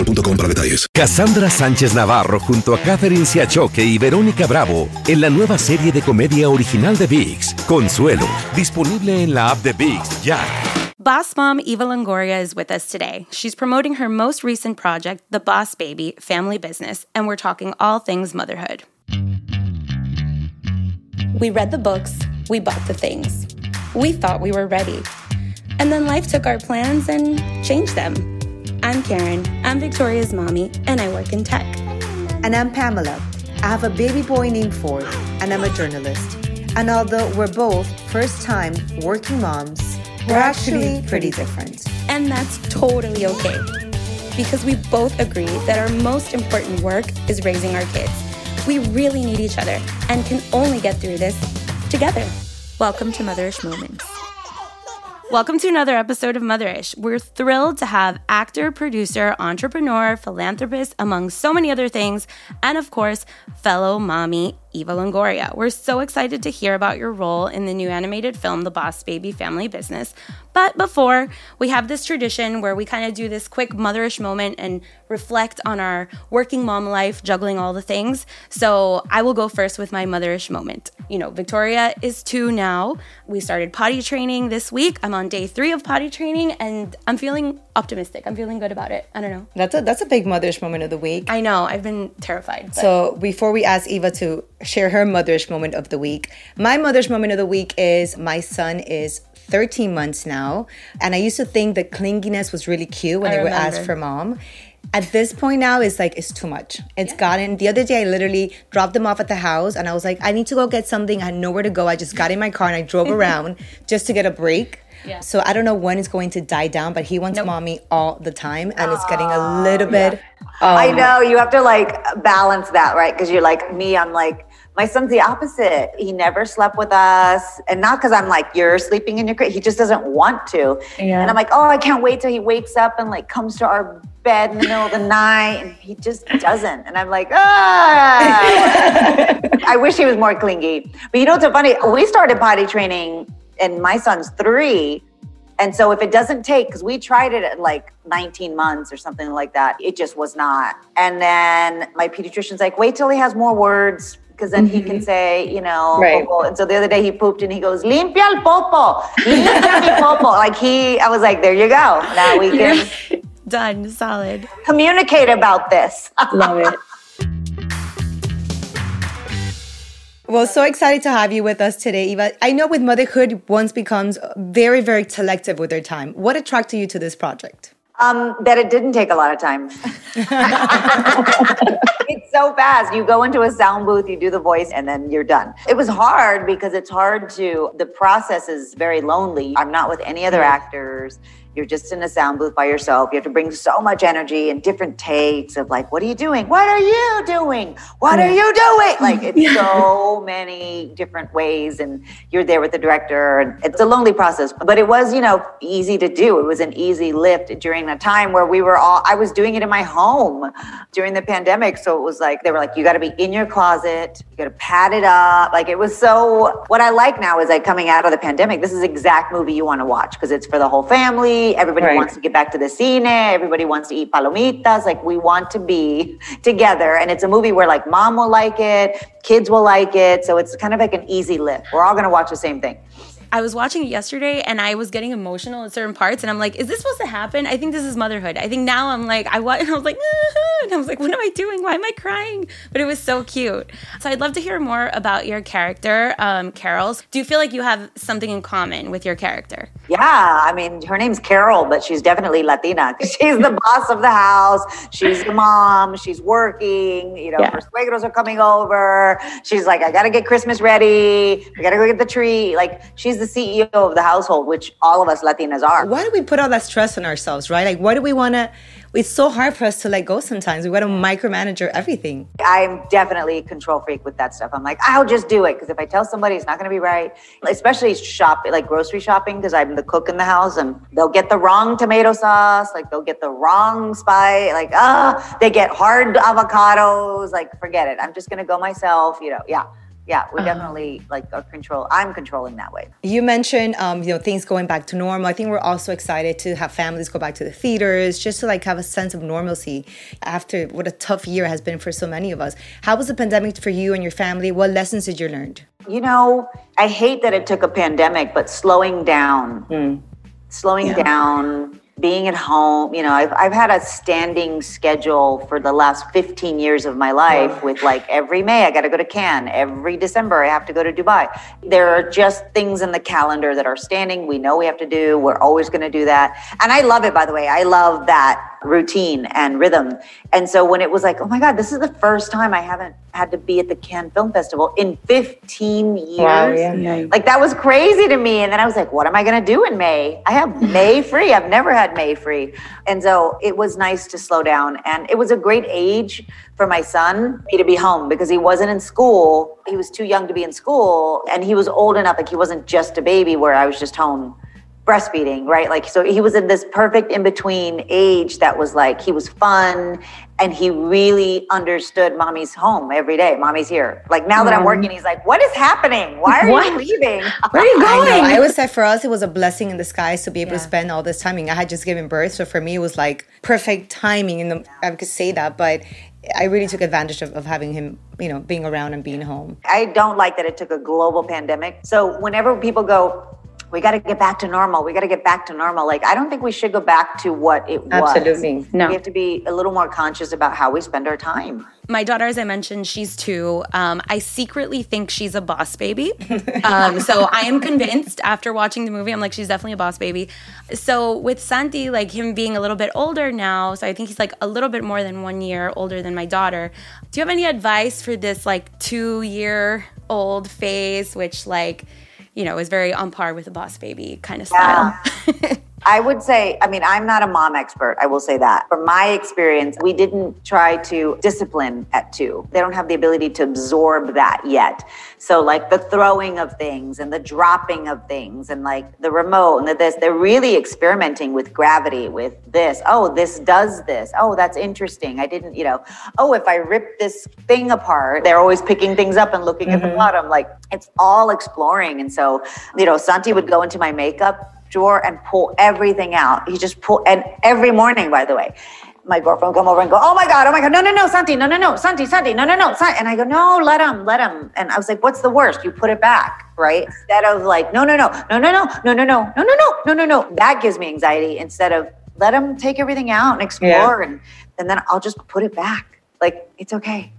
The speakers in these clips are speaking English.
boostmobile.com para detalles. Cassandra Sánchez Navarro junto a Catherine Siachoque y Verónica Bravo en la nueva serie de comedia original de VIX, Consuelo, disponible en la app de VIX ya. Boss mom Eva Longoria is with us today. She's promoting her most recent project, The Boss Baby Family Business, and we're talking all things motherhood. We read the books, we bought the things. We thought we were ready. And then life took our plans and changed them. I'm Karen. I'm Victoria's mommy, and I work in tech. And I'm Pamela. I have a baby boy named Ford, and I'm a journalist. And although we're both first time working moms, we're actually pretty different. And that's totally okay. Because we both agree that our most important work is raising our kids. We really need each other and can only get through this together. Welcome to Motherish Moments. Welcome to another episode of Motherish. We're thrilled to have actor, producer, entrepreneur, philanthropist, among so many other things, and of course, fellow mommy Eva Longoria. We're so excited to hear about your role in the new animated film, The Boss Baby Family Business. But before, we have this tradition where we kind of do this quick motherish moment and reflect on our working mom life, juggling all the things. So I will go first with my motherish moment. You know, Victoria is two now. We started potty training this week. I'm on day three of potty training and I'm feeling optimistic. I'm feeling good about it. I don't know. That's a that's a big motherish moment of the week. I know. I've been terrified. but- So before we ask Eva to share her motherish moment of the week, my motherish moment of the week is my son is 13 months now, and I used to think that clinginess was really cute when I they would ask for mom. At this point now, it's like it's too much. It's gotten. The other day, I literally dropped them off at the house, and I was like, I need to go get something. I had nowhere to go. I just got in my car and I drove around just to get a break. Yeah. So I don't know when it's going to die down, but he wants mommy all the time, and it's getting a ah, little bit. I um, know you have to like balance that, right? Because you're like me, I'm like, my son's the opposite. He never slept with us. And not because I'm like, you're sleeping in your crib. He just doesn't want to. Yeah. And I'm like, oh, I can't wait till he wakes up and like comes to our bed in the middle of the night. And he just doesn't. And I'm like, ah. I wish he was more clingy. But you know what's so funny? We started potty training and my son's three. And so if it doesn't take, because we tried it at like 19 months or something like that, it just was not. And then my pediatrician's like, wait till he has more words. Because then he can mm-hmm. say, you know, Right. popo. and so the other day he pooped and he goes, limpia el popo, limpia mi popo. Like he, I was like, there you go. Now we can Done. Solid. communicate about this. Love it. Well, so excited to have you with us today, Eva. I know with motherhood, one becomes very, very selective with their time. What attracted you to this project? Um, that it didn't take a lot of time. it's so fast. You go into a sound booth, you do the voice, and then you're done. It was hard because it's hard to, the process is very lonely. I'm not with any other actors. You're just in a sound booth by yourself. You have to bring so much energy and different takes of like, what are you doing? What are you doing? What are you doing? Like, it's so many different ways, and you're there with the director. And it's a lonely process, but it was, you know, easy to do. It was an easy lift during a time where we were all, I was doing it in my home during the pandemic. So it was like, they were like, you got to be in your closet, you got to pad it up. Like, it was so, what I like now is like coming out of the pandemic, this is the exact movie you want to watch because it's for the whole family. Everybody Right. wants to get back to the cine. Everybody wants to eat palomitas. Like, we want to be together. And it's a movie where like mom will like it, kids will like it. So it's kind of like an easy lift. We're all going to watch the same thing. I was watching it yesterday and I was getting emotional at certain parts, and I'm like, is this supposed to happen? I think this is motherhood. I think now I'm like, I, and I was like, and I was like, what am I doing? Why am I crying? But it was so cute. So I'd love to hear more about your character, um, Carol's. Do you feel like you have something in common with your character? Yeah, I mean, her name's Carol, but she's definitely Latina. She's the boss of the house. She's the mom. She's working. You know, yeah. her suegros are coming over. She's like, I got to get Christmas ready. I got to go get the tree. Like, she's the CEO of the household, which all of us Latinas are. Why do we put all that stress on ourselves, right? Like, why do we want to? it's so hard for us to let go sometimes. We got to micromanage everything. I'm definitely a control freak with that stuff. I'm like, I'll just do it because if I tell somebody it's not going to be right, especially shop like grocery shopping because I'm the cook in the house and they'll get the wrong tomato sauce, like they'll get the wrong spice, like ah, they get hard avocados, like forget it. I'm just going to go myself, you know. Yeah yeah, we uh-huh. definitely like are control. I'm controlling that way. You mentioned, um, you know, things going back to normal. I think we're also excited to have families go back to the theaters, just to like have a sense of normalcy after what a tough year has been for so many of us. How was the pandemic for you and your family? What lessons did you learn? You know, I hate that it took a pandemic, but slowing down, mm. slowing yeah. down being at home, you know, I've, I've had a standing schedule for the last 15 years of my life with like every May I got to go to Cannes, every December I have to go to Dubai. There are just things in the calendar that are standing. We know we have to do. We're always going to do that. And I love it, by the way. I love that routine and rhythm. And so when it was like, oh my God, this is the first time I haven't had to be at the Cannes Film Festival in 15 years. Wow, yeah. Like that was crazy to me. And then I was like, what am I going to do in May? I have May free. I've never had May free. And so it was nice to slow down. And it was a great age for my son to be home because he wasn't in school. He was too young to be in school. And he was old enough, like he wasn't just a baby where I was just home breastfeeding, right? Like, so he was in this perfect in between age that was like, he was fun and he really understood mommy's home every day. Mommy's here. Like, now that I'm mm-hmm. working, he's like, what is happening? Why are what? you leaving? Where are you going? I, I, always say for us, it was a blessing in disguise to be able yeah. to spend all this timing. I had just given birth. So for me, it was like perfect timing. And I could say that, but I really took advantage of, of having him, you know, being around and being home. I don't like that it took a global pandemic. So whenever people go, we got to get back to normal. We got to get back to normal. Like, I don't think we should go back to what it was. Absolutely. No. We have to be a little more conscious about how we spend our time. My daughter, as I mentioned, she's two. Um, I secretly think she's a boss baby. Um, so I am convinced after watching the movie, I'm like, she's definitely a boss baby. So with Santi, like him being a little bit older now, so I think he's like a little bit more than one year older than my daughter. Do you have any advice for this like two year old phase, which like, you know, is very on par with a boss baby kind of style. Yeah. I would say, I mean, I'm not a mom expert. I will say that. From my experience, we didn't try to discipline at two. They don't have the ability to absorb that yet. So, like the throwing of things and the dropping of things and like the remote and the this, they're really experimenting with gravity, with this. Oh, this does this. Oh, that's interesting. I didn't, you know, oh, if I rip this thing apart, they're always picking things up and looking mm-hmm. at the mm-hmm. bottom. Like it's all exploring. And so, you know, Santi would go into my makeup drawer and pull everything out. He just pull and every morning, by the way, my girlfriend come over and go, "Oh my god, oh my god, no, no, no, Santi, no, no, no, Santi, Santi, no, no, no," Santi. and I go, "No, let him, let him." And I was like, "What's the worst? You put it back, right?" Instead of like, "No, no, no, no, no, no, no, no, no, no, no, no, no, no, no," that gives me anxiety. Instead of let him take everything out and explore, yeah. and and then I'll just put it back. Like it's okay.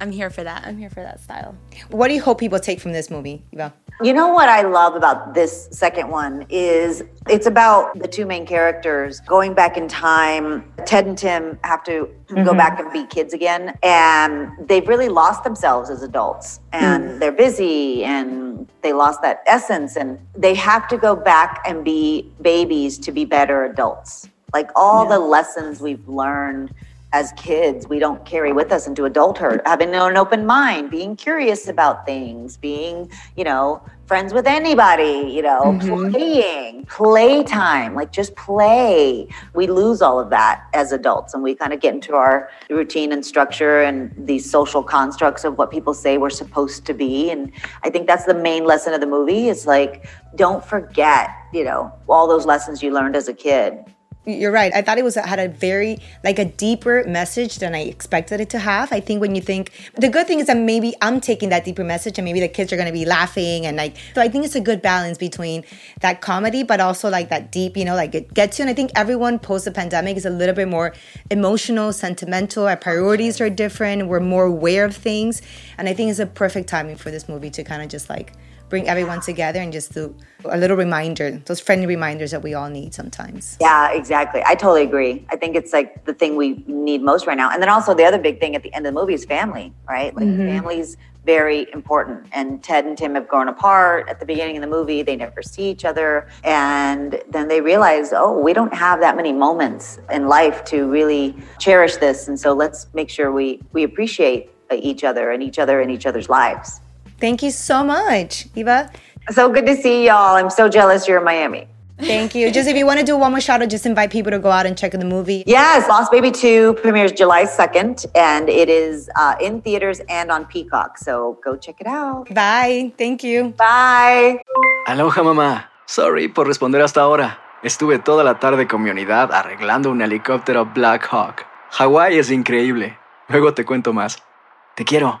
I'm here for that. I'm here for that style. What do you hope people take from this movie, Eva? You know what I love about this second one is it's about the two main characters going back in time. Ted and Tim have to mm-hmm. go back and be kids again, and they've really lost themselves as adults, and mm. they're busy and they lost that essence, and they have to go back and be babies to be better adults. Like all yeah. the lessons we've learned as kids we don't carry with us into adulthood. Having an open mind being curious about things being you know friends with anybody you know mm-hmm. playing playtime like just play. We lose all of that as adults and we kind of get into our routine and structure and these social constructs of what people say we're supposed to be and i think that's the main lesson of the movie is like don't forget you know all those lessons you learned as a kid You're right. I thought it was had a very like a deeper message than I expected it to have. I think when you think the good thing is that maybe I'm taking that deeper message and maybe the kids are going to be laughing and like so I think it's a good balance between that comedy but also like that deep, you know, like it gets you and I think everyone post the pandemic is a little bit more emotional, sentimental. Our priorities are different. We're more aware of things and I think it's a perfect timing for this movie to kind of just like bring everyone together and just do a little reminder, those friendly reminders that we all need sometimes. Yeah, exactly. I totally agree. I think it's like the thing we need most right now. And then also the other big thing at the end of the movie is family, right? Like Mm-hmm. family's very important. And Ted and Tim have grown apart at the beginning of the movie. They never see each other. And then they realize, oh, we don't have that many moments in life to really cherish this. And so let's make sure we, we appreciate each other and each other and each other's lives. Thank you so much, Eva. So good to see y'all. I'm so jealous you're in Miami. Thank you. Just if you want to do one more shout out, just invite people to go out and check the movie. Yes, Boss Baby 2 premieres July 2nd, and it is uh, in theaters and on Peacock. So go check it out. Bye. Thank you. Bye. Aloha mamá. Sorry por responder hasta ahora. Estuve toda la tarde con mi unidad arreglando un helicóptero Black Hawk. Hawái es increíble. Luego te cuento más. Te quiero.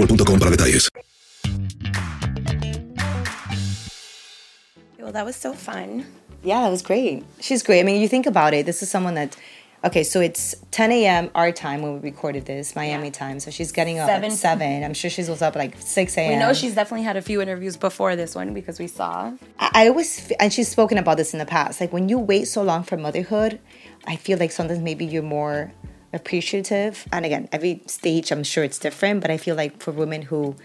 boostmobile.com para detalles. Well, that was so fun. Yeah, that was great. She's great. I mean, you think about it. This is someone that. Okay, so it's 10 a.m. our time when we recorded this, Miami time. So she's getting up Seven. at 7. I'm sure she was up at like 6 a.m. We know she's definitely had a few interviews before this one because we saw. I, I always, and she's spoken about this in the past. Like when you wait so long for motherhood, I feel like sometimes maybe you're more appreciative. And again, every stage, I'm sure it's different, but I feel like for women who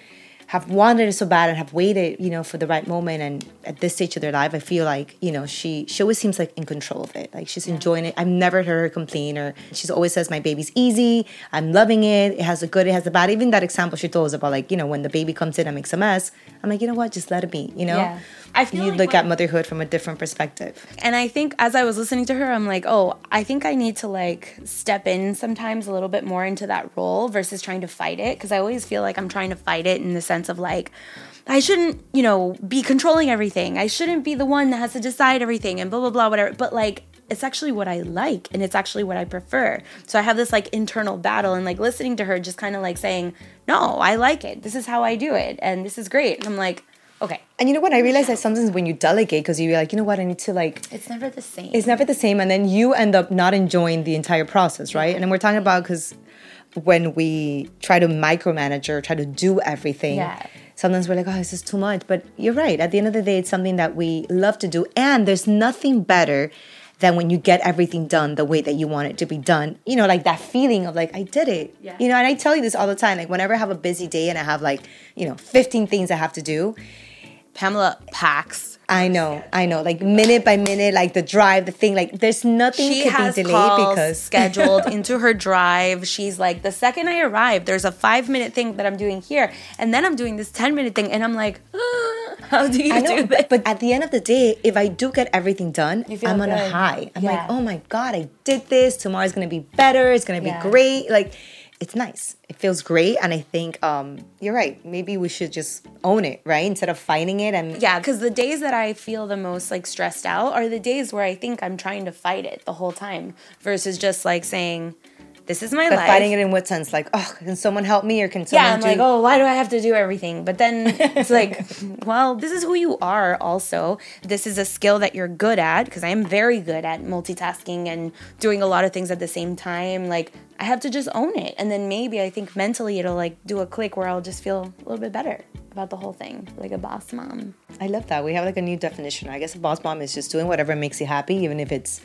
have wanted it so bad and have waited, you know, for the right moment, and at this stage of their life, I feel like you know she she always seems like in control of it. Like she's enjoying it. I've never heard her complain, or she's always says, "My baby's easy. I'm loving it. It has the good, it has the bad." Even that example she told us about, like you know, when the baby comes in and makes a mess, I'm like, you know what, just let it be. You know, Yeah. I feel you like look at motherhood from a different perspective. And I think as I was listening to her, I'm like, oh, I think I need to like step in sometimes a little bit more into that role versus trying to fight it. Cause I always feel like I'm trying to fight it in the sense of like, I shouldn't, you know, be controlling everything. I shouldn't be the one that has to decide everything and blah, blah, blah, whatever. But like, it's actually what I like and it's actually what I prefer. So I have this like internal battle and like listening to her just kind of like saying, no, I like it. This is how I do it. And this is great. And I'm like, okay, And you know what? I realize that sometimes when you delegate, because you're like, you know what, I need to like it's never the same. it's never the same and then you end up not enjoying the entire process right and then we're talking about because when we try to micromanage or try to do everything Yeah. sometimes we're like oh this is too much but you're right at the end of the day it's something that we love to do and there's nothing better than when you get everything done the way that you want it to be done you know like that feeling of like i did it Yeah. you know and i tell you this all the time like whenever i have a busy day and i have like you know 15 things i have to do Pamela packs. I know, I know. Like minute by minute, like the drive, the thing. Like there's nothing She could has be delayed calls because scheduled into her drive. She's like, the second I arrive, there's a five minute thing that I'm doing here, and then I'm doing this ten minute thing, and I'm like, how do you I know. do this? But, at the end of the day, if I do get everything done, I'm on a high. I'm like, oh my god, I did this. Tomorrow's gonna be better. It's gonna be Yeah. great. Like it's nice. It feels great, and I think um, you're right. Maybe we should just own it, right? Instead of fighting it and yeah, because the days that I feel the most like stressed out are the days where I think I'm trying to fight it the whole time versus just like saying, this is my But life. fighting it in what sense? Like, oh, can someone help me or can someone yeah, I'm do? like, oh, why do I have to do everything? But then it's like, well, this is who you are also. This is a skill that you're good at because I am very good at multitasking and doing a lot of things at the same time. Like, I have to just own it. And then maybe I think mentally it'll like do a click where I'll just feel a little bit better about the whole thing, like a boss mom. I love that. We have like a new definition. I guess a boss mom is just doing whatever makes you happy, even if it's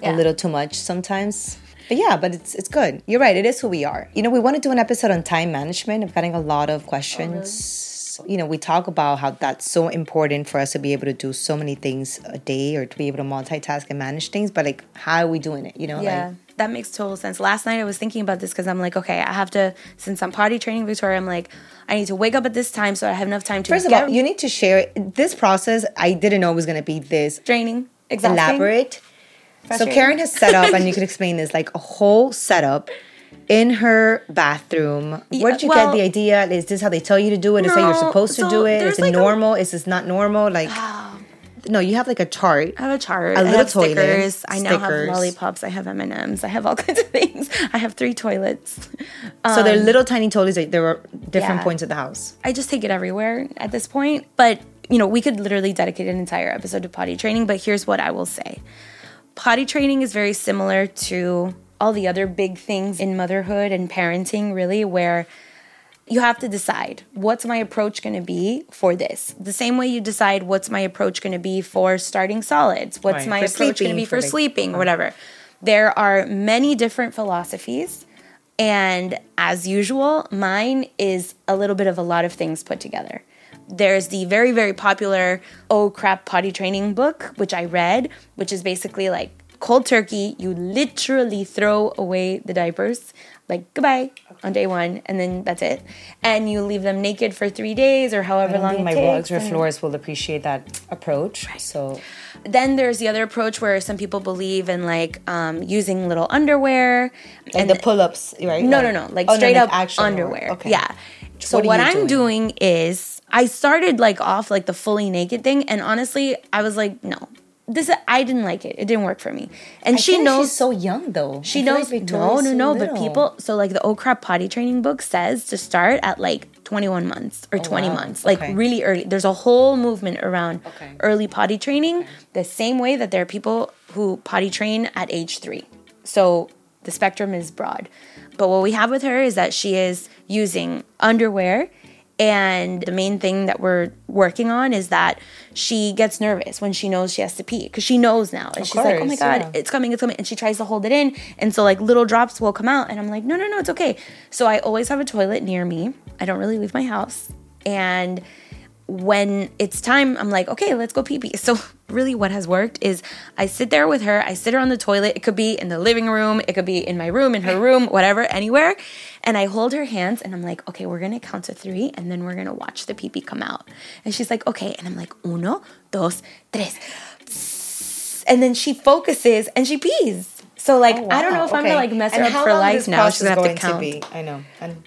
Yeah. a little too much sometimes. Yeah, but it's it's good. You're right. It is who we are. You know, we want to do an episode on time management. I'm getting a lot of questions. Oh, you know, we talk about how that's so important for us to be able to do so many things a day or to be able to multitask and manage things. But like, how are we doing it? You know, Yeah, like that makes total sense. Last night I was thinking about this because I'm like, okay, I have to, since I'm potty training Victoria, I'm like, I need to wake up at this time so I have enough time to first of all, you need to share this process. I didn't know it was going to be this draining, Exhausting. elaborate. So Karen has set up, and you can explain this like a whole setup in her bathroom. Where did you well- get the idea? Is this how they tell you to do it? Is how you're supposed to so do it? Is it like a- normal? Is this not normal? Like, um, no, you have like a chart. I have a chart. A I little have toilet, stickers. I now have lollipops. I have M and M's. I have all kinds of things. I have three toilets. so they're um, little tiny toilets. Like, there are different yeah. points of the house. I just take it everywhere at this point. But you know, we could literally dedicate an entire episode to potty training. But here's what I will say: potty training is very similar to all the other big things in motherhood and parenting, really, where you have to decide what's my approach going to be for this. The same way you decide what's my approach going to be for starting solids, what's Right, my for approach going to be for for, sleeping, or whatever. There are many different philosophies. And as usual, mine is a little bit of a lot of things put together. There's the very, very popular Oh Crap Potty Training book, which I read, which is basically like cold turkey. You literally throw away the diapers, like goodbye on day one, and then that's it. And you leave them naked for three days or however long my takes. rugs or floors will appreciate that approach. So then there's the other approach where some people believe in like um, using little underwear like and the pull-ups, right? no, no, no, like Oh, straight up actual underwear. Okay. Yeah. So What what, I'm doing? doing is I started like off like the fully naked thing, and honestly, I was like, no, this I didn't like it. It didn't work for me. And I she knows she's so young though. she I knows like no, Victoria's no, so no. But people, so like the Oh Crap Potty Training book says to start at like 21 months or 20 wow. months, like Okay. really early. There's a whole movement around Okay. early potty training, the same way that there are people who potty train at age three. So the spectrum is broad. But what we have with her is that she is using underwear. And the main thing that we're working on is that she gets nervous when she knows she has to pee because she knows now. And she's like, oh my God, yeah. it's coming, it's coming. And she tries to hold it in. And so, like, little drops will come out. And I'm like, no, no, no, it's okay. So I always have a toilet near me. I don't really leave my house. And when it's time, I'm like, okay, let's go pee pee. So, really, what has worked is I sit there with her, I sit her on the toilet. It could be in the living room, it could be in my room, in her room, whatever, anywhere. And I hold her hands and I'm like, okay, we're gonna count to three and then we're gonna watch the pee pee come out. And she's like, okay. And I'm like, uno, dos, tres. And then she focuses and she pees. So, like, Oh, I don't know wow, if I'm gonna like mess her up for life now. She's gonna have to count. be? I know. And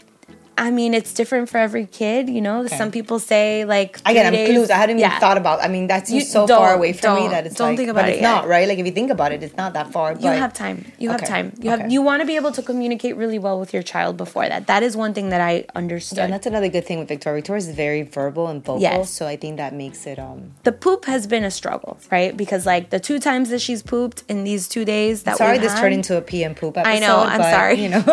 I mean, it's different for every kid, you know. Some people say like Again, I'm days- clueless. I hadn't even thought about. I mean, that's You so far away from me that it's don't like, think about it it's yet. not right. Like if you think about it, it's not that far. You have time. You have time. You okay. have you want to be able to communicate really well with your child before that. That is one thing that I understood. And that's another good thing with Victoria. Victoria is very verbal and vocal, Yes. so I think that makes it. um the poop has been a struggle, right? Because like the two times that she's pooped in these two days that Sorry, this had, turned into a pee and poop episode. I know, I'm but, sorry. You know,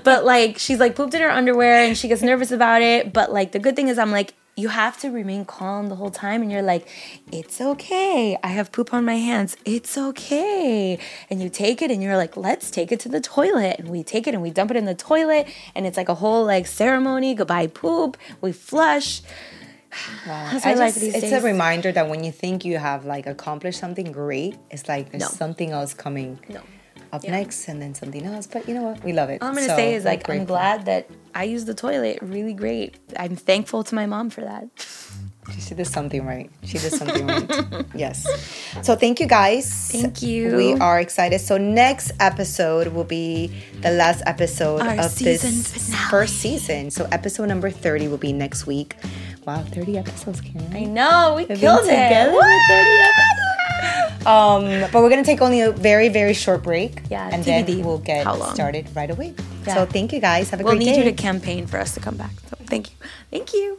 but like she's like pooped in her underwear and she gets nervous about it. But like the good thing is I'm like, you have to remain calm the whole time and you're like, it's okay. I have poop on my hands. It's okay. And you take it and you're like, let's take it to the toilet. And we take it and we dump it in the toilet and it's like a whole like ceremony, goodbye poop. We flush. That's I just- these it's days. a reminder that when you think you have like accomplished something great, it's like there's No. something else coming No. Up next, and then something else. But you know what? We love it. All I'm gonna So, say is like I'm glad that I use the toilet really great. I'm thankful to my mom for that. She did something right. She did something right. Yes. So thank you guys. Thank you. We are excited. So next episode will be the last episode Our of this finale. first season. So episode number 30 will be next week. Wow, 30 episodes, Karen. I know we We've killed it. together What? 30 episodes. Um, but we're gonna take only a very, very short break. Yeah, and TBD. then we'll get started right away. Yeah. So thank you guys. Have a We'll great need day. you to campaign for us to come back. So thank you. Thank you.